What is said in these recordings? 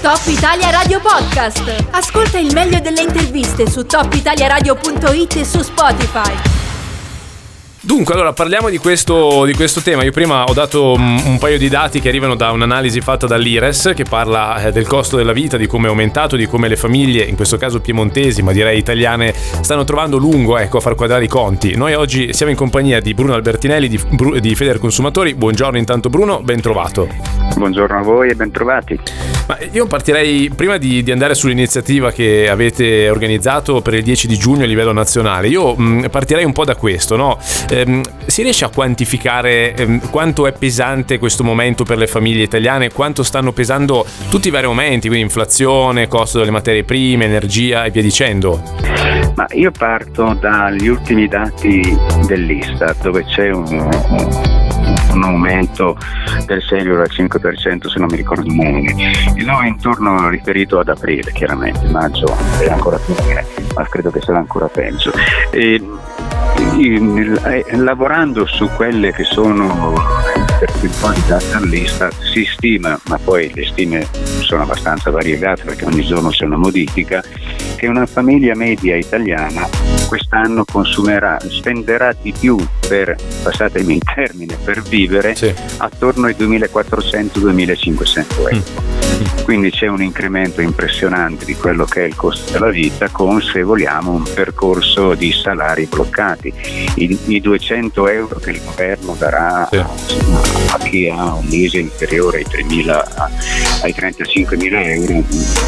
Top Italia Radio Podcast. Ascolta il meglio delle interviste su topitaliaradio.it e su Spotify. Dunque, allora parliamo di questo, di questo, tema. Io prima ho dato un, un, paio di dati che arrivano da un'analisi fatta dall'IRES che parla eh, del costo della vita, di come è aumentato, di come le famiglie, in questo caso piemontesi, ma direi italiane, stanno trovando lungo ecco, a far quadrare i conti. Noi oggi siamo in compagnia di Bruno Albertinelli di, di Feder Consumatori. Buongiorno intanto Bruno, ben trovato. Buongiorno a voi e ben trovati. Ma io partirei prima di, di, andare sull'iniziativa che avete organizzato per il 10 di giugno a livello nazionale. Io mh, partirei un po' da questo, no? ehm, si riesce a quantificare ehm, quanto è pesante questo momento per le famiglie italiane, quanto stanno pesando tutti i vari aumenti, quindi inflazione, costo delle materie prime, energia e via dicendo? Ma io parto dagli ultimi dati dell'Istat dove c'è un, un aumento del 6,5% se non mi ricordo male. Il nuovo intorno riferito ad aprile, chiaramente, maggio è ancora più ma credo che sarà ancora peggio. E, eh, lavorando su quelle che sono percentuali date all'Istat si stima, ma poi le stime sono abbastanza variegate perché ogni giorno c'è una modifica, che una famiglia media italiana quest'anno consumerà, spenderà di più per, passatemi in termine, per vivere sì. attorno ai 2400-2500 euro. Mm. Quindi c'è un incremento impressionante di quello che è il costo della vita con, se vogliamo, un percorso di salari bloccati. I, i 200 euro che il governo darà sì. a, chi ha un mese inferiore ai, 3.000, ai 35.000 euro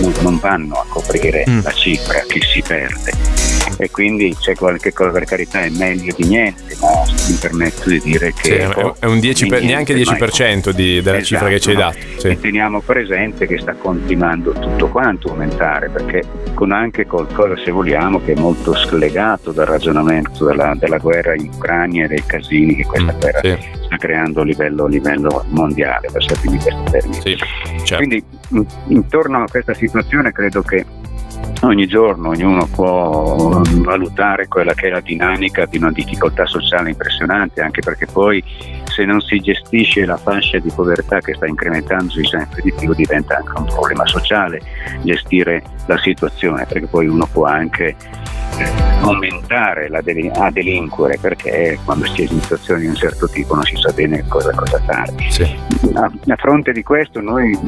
non, non vanno a coprire mm. la cifra che si perde e quindi c'è qualche cosa per carità è meglio di niente ma mi permetto di dire che sì, è un 10 per, neanche 10% di, della esatto, cifra che ci hai dato sì. e teniamo presente che sta continuando tutto quanto a aumentare perché con anche qualcosa se vogliamo che è molto slegato dal ragionamento della, della guerra in Ucraina e dei casini che questa mm, guerra sì. sta creando a livello, a livello mondiale passatemi questi termini sì, certo. quindi intorno a questa situazione credo che ogni giorno ognuno può valutare quella che è la dinamica di una difficoltà sociale impressionante, anche perché poi se non si gestisce la fascia di povertà che sta incrementandosi sempre di più diventa anche un problema sociale gestire la situazione, perché poi uno può anche aumentare del- a delinquere perché quando si è in situazioni di un certo tipo non si sa bene cosa, cosa fare. Sì. A, a, fronte di questo noi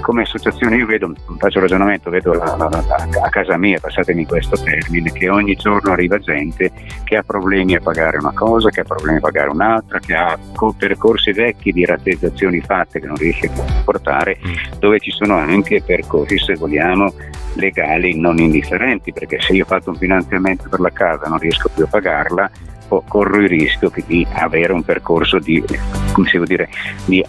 come associazione io vedo, faccio un ragionamento, vedo la, la, la, a casa mia, passatemi questo termine, che ogni giorno arriva gente che ha problemi a pagare una cosa, che ha problemi a pagare un'altra, che ha percorsi vecchi di rateizzazioni fatte che non riesce a portare, mm. dove ci sono anche percorsi, se vogliamo, legali non indifferenti, perché se io ho fatto un finanziamento per la casa non riesco più a pagarla, corro il rischio di avere un percorso di, come si può dire, di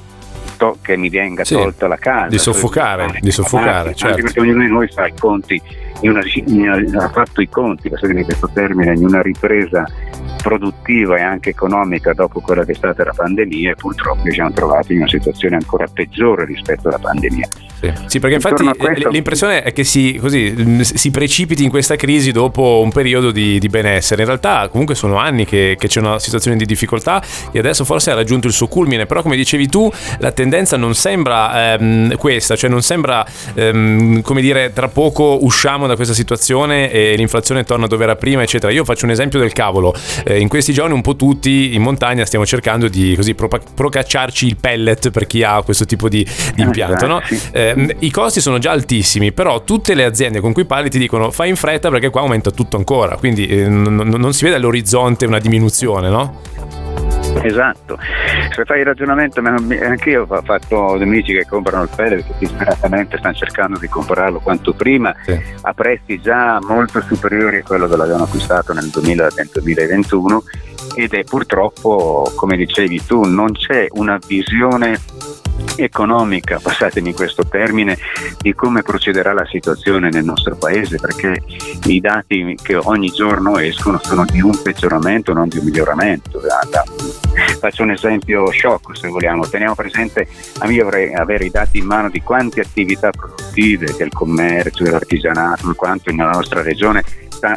to- che mi venga sì, tolta la casa. Di soffocare, di soffocare, ah, certo. perché ognuno di noi fa i conti, una, ha fatto i conti, passatemi questo termine, in una ripresa produttiva e anche economica dopo quella che è stata la pandemia e purtroppo ci siamo trovati in una situazione ancora peggiore rispetto alla pandemia. Sì, sì perché infatti questo... l'impressione è che si, così, si, precipiti in questa crisi dopo un periodo di, di benessere. In realtà comunque sono anni che, che, c'è una situazione di difficoltà e adesso forse ha raggiunto il suo culmine, però come dicevi tu la tendenza non sembra ehm, questa, cioè non sembra ehm, come dire tra poco usciamo da questa situazione e l'inflazione torna dove era prima, eccetera. Io faccio un esempio del cavolo. Eh, in questi giorni un po' tutti in montagna stiamo cercando di così procacciarci il pellet per chi ha questo tipo di, di impianto, no? Eh, eh, i costi sono già altissimi, però tutte le aziende con cui parli ti dicono fai in fretta perché qua aumenta tutto ancora, quindi eh, n- non si vede all'orizzonte una diminuzione, no? Esatto, se fai il ragionamento, anche io ho fatto amici che comprano il pelle perché disperatamente stanno cercando di comprarlo quanto prima sì. a prezzi già molto superiori a quello che l'avevano acquistato nel 2020-2021 ed è purtroppo, come dicevi tu, non c'è una visione economica, passatemi questo termine, di come procederà la situazione nel nostro paese, perché i dati che ogni giorno escono sono di un peggioramento, non di un miglioramento. Faccio un esempio shock se vogliamo, teniamo presente, a me vorrei avere i dati in mano di quante attività produttive del commercio, dell'artigianato, quanto nella nostra regione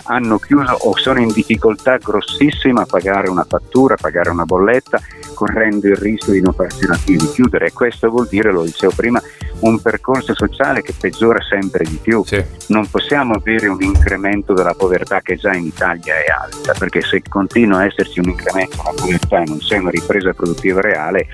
hanno chiuso o sono in difficoltà grossissima a pagare una fattura, a pagare una bolletta, correndo il rischio di non farsi più di chiudere. E questo vuol dire, lo dicevo prima, un percorso sociale che peggiora sempre di più. Sì. Non possiamo avere un incremento della povertà che già in Italia è alta, perché se continua a esserci un incremento della povertà e non c'è una ripresa produttiva reale,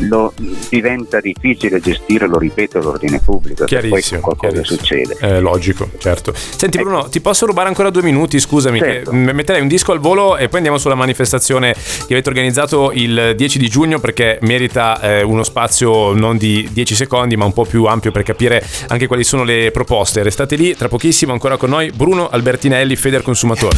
lo, diventa difficile gestire, lo ripeto, l'ordine pubblico. Chiarissimo. Poi qualcosa succede. È logico, certo. Senti ecco. Bruno, ti posso rubare ancora due minuti? Scusami, certo. che metterei un disco al volo e poi andiamo sulla manifestazione che avete organizzato il 10 di giugno perché merita eh, uno spazio non di 10 secondi ma un po' più ampio per capire anche quali sono le proposte. Restate lì, tra pochissimo ancora con noi Bruno Albertinelli, Feder Consumatore.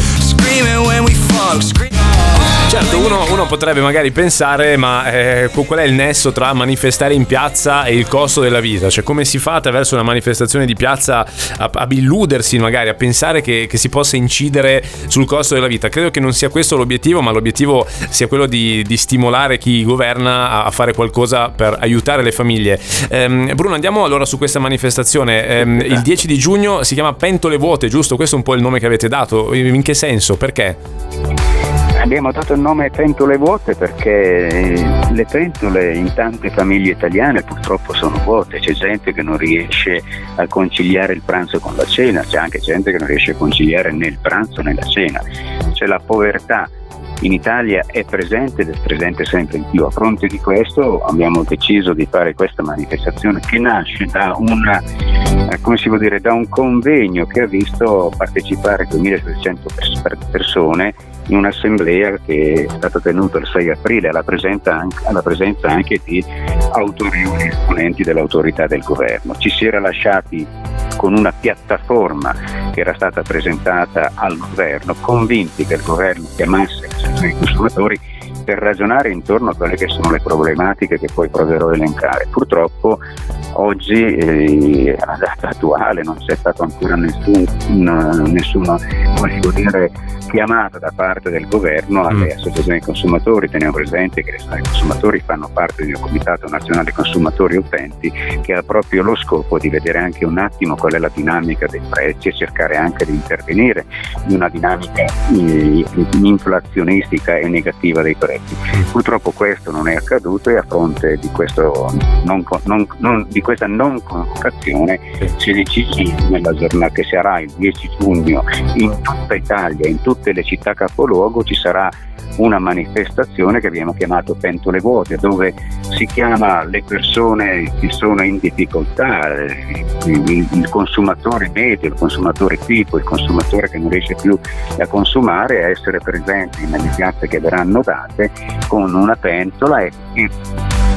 Certo, uno, uno, potrebbe magari pensare, ma eh, qual è il nesso tra manifestare in piazza e il costo della vita? Cioè, come si fa attraverso una manifestazione di piazza a, illudersi magari, a pensare che, che, si possa incidere sul costo della vita? Credo che non sia questo l'obiettivo, ma l'obiettivo sia quello di, di stimolare chi governa a, a, fare qualcosa per aiutare le famiglie. Ehm, Bruno, andiamo allora su questa manifestazione. Ehm, il 10 di giugno si chiama Pentole Vuote, giusto? Questo è un po' il nome che avete dato. In che senso? Perché? Abbiamo dato il nome pentole vuote perché le pentole in tante famiglie italiane purtroppo sono vuote, c'è gente che non riesce a conciliare il pranzo con la cena, c'è anche gente che non riesce a conciliare né il pranzo né la cena, c'è la povertà. In Italia è presente ed è presente sempre in più. A fronte di questo abbiamo deciso di fare questa manifestazione che nasce da, una, eh, dire, da un convegno che ha visto partecipare 2700 persone in un'assemblea che è stata tenuta il 6 aprile alla presenza anche, alla presenza anche di autorevoli esponenti dell'autorità del governo. Ci si era lasciati con una piattaforma che era stata presentata al governo, convinti che il governo chiamasse i consumatori per ragionare intorno a quelle che sono le problematiche che poi proverò a elencare. Purtroppo oggi eh, alla data attuale non c'è stato ancora nessun, nessuna dire, chiamata da parte del governo alle mm. associazioni consumatori. Teniamo presente che le associazioni consumatori fanno parte del Comitato Nazionale Consumatori Utenti che ha proprio lo scopo di vedere anche un attimo qual è la dinamica dei prezzi e cercare anche di intervenire in una dinamica eh, inflazionistica e negativa dei prezzi. Mm. Purtroppo questo non è accaduto e a fronte di, non, non, non, di questa non convocazione si è deciso nella giornata che sarà il 10 giugno in tutta Italia, in tutte le città capoluogo ci sarà una manifestazione che abbiamo chiamato Pentole Vuote, dove si chiama le persone che sono in difficoltà, il, il consumatore medio, il consumatore tipo, il consumatore che non riesce più a consumare, a essere presenti nelle piazze che verranno date con una pentola e, e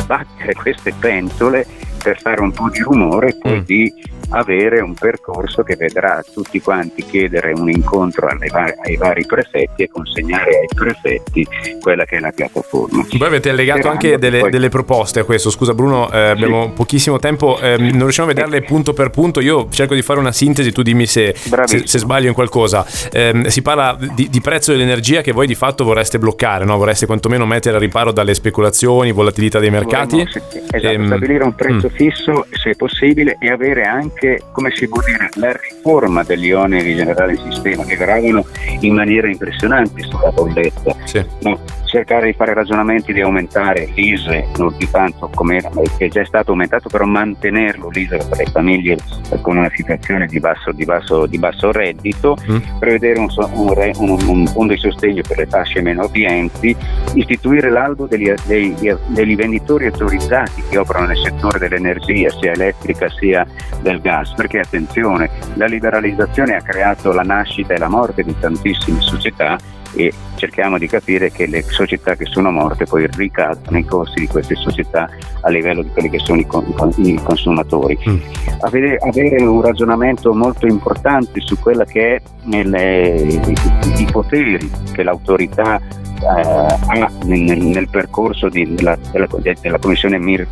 battere queste pentole per fare un po' di rumore e poi mm. di avere un percorso che vedrà tutti quanti chiedere un incontro vari, ai vari prefetti e consegnare ai prefetti quella che è la piattaforma. Voi avete allegato anche delle, poi... delle, proposte a questo, scusa Bruno, eh, abbiamo sì. pochissimo tempo, eh, non riusciamo a vederle punto per punto, io cerco di fare una sintesi, tu dimmi se, se, se sbaglio in qualcosa. Eh, si parla di, di, prezzo dell'energia che voi di fatto vorreste bloccare, no? vorreste quantomeno mettere a riparo dalle speculazioni, volatilità dei mercati. Vorremmo, esatto, ehm, stabilire un prezzo mm. Fisso se possibile e avere anche come si può dire, la riforma degli oneri generali del sistema che gravano in maniera impressionante sulla bolletta. Sì. No, cercare di fare ragionamenti di aumentare l'ISE, non di tanto come era, che è già stato aumentato, però mantenerlo l'ISE per le famiglie con una situazione di basso, di basso, di basso reddito, mm. prevedere un, un, un, un, fondo di sostegno per le fasce meno abbienti, istituire l'albo degli, dei, degli venditori autorizzati che operano nel settore dell'energia, sia elettrica sia del gas gas, perché attenzione, la liberalizzazione ha creato la nascita e la morte di tantissime società e cerchiamo di capire che le società che sono morte poi ricadono i costi di queste società a livello di quelli che sono i, i consumatori. Mm. Avere, avere, un ragionamento molto importante su quello che è nelle, i, i poteri che l'autorità eh, nel, nel, percorso di, della, della, della, commissione Mir,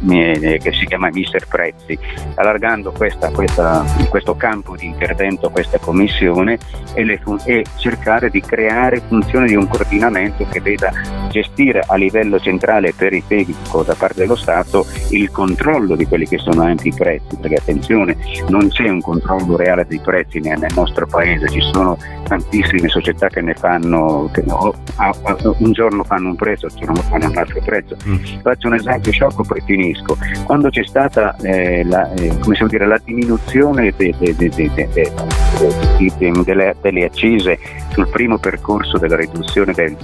che si chiama Mister Prezzi, allargando questa, questa, questo campo di intervento a questa commissione e, le, e, cercare di creare funzioni di un coordinamento che veda gestire a livello centrale e periferico da parte dello Stato il controllo di quelli che sono anche i prezzi, perché attenzione non c'è un controllo reale dei prezzi nel nostro paese, ci sono tantissime società che ne fanno, che no, un giorno fanno un prezzo, un giorno fanno un altro prezzo. Mm. Faccio un esempio sciocco, poi finisco. Quando c'è stata eh, la, eh, dire, la, diminuzione de, de, de, delle, delle accise sul primo percorso della riduzione del,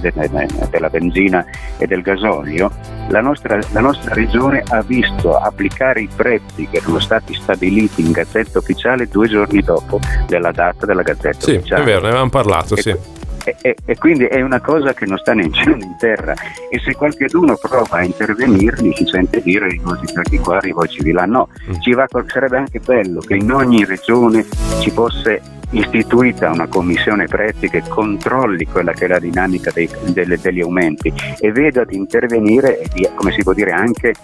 della benzina e del gasolio, la nostra, la nostra regione ha visto applicare i prezzi che erano stati stabiliti in gazzetta ufficiale due giorni dopo della data della gazzetta sì, ufficiale. Sì, è vero, ne avevamo parlato, e, sì. E, e, e, quindi è una cosa che non sta né in cielo né in terra e se qualcuno prova a intervenirli si sente dire i vostri stati qua, i voi civili, no, mm. ci va, sarebbe anche bello che in ogni regione ci fosse istituita una commissione prezzi che controlli quella che è la dinamica dei, delle, degli aumenti e veda di intervenire e di, come si può dire, anche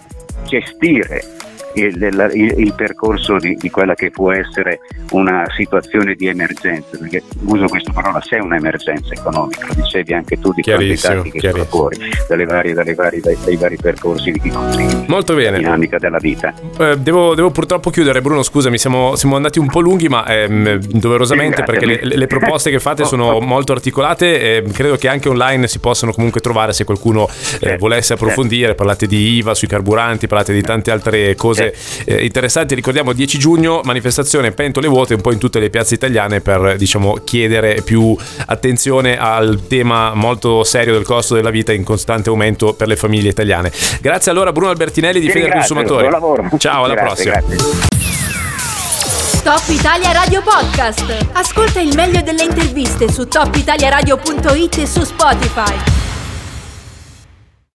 gestire il, il, il percorso di, di, quella che può essere una situazione di emergenza, perché uso questa parola, se è un'emergenza economica, lo dicevi anche tu di quanti dati che sono fuori, dalle varie, dalle varie, dai, dai, vari percorsi di chi Molto bene. dinamica della vita. Eh, devo, devo, purtroppo chiudere, Bruno, scusami, siamo, siamo andati un po' lunghi, ma ehm, doverosamente perché le, le, proposte che fate sono molto articolate e credo che anche online si possano comunque trovare se qualcuno eh, volesse approfondire, parlate di IVA sui carburanti, parlate di tante altre cose cose eh, interessanti. Ricordiamo 10 giugno, manifestazione pentole vuote un po' in tutte le piazze italiane per diciamo, chiedere più attenzione al tema molto serio del costo della vita in costante aumento per le famiglie italiane. Grazie allora Bruno Albertinelli di Fede Consumatori. Ciao, alla grazie, prossima. Grazie. Top Italia Radio Podcast. Ascolta il meglio delle interviste su topitaliaradio.it e su Spotify.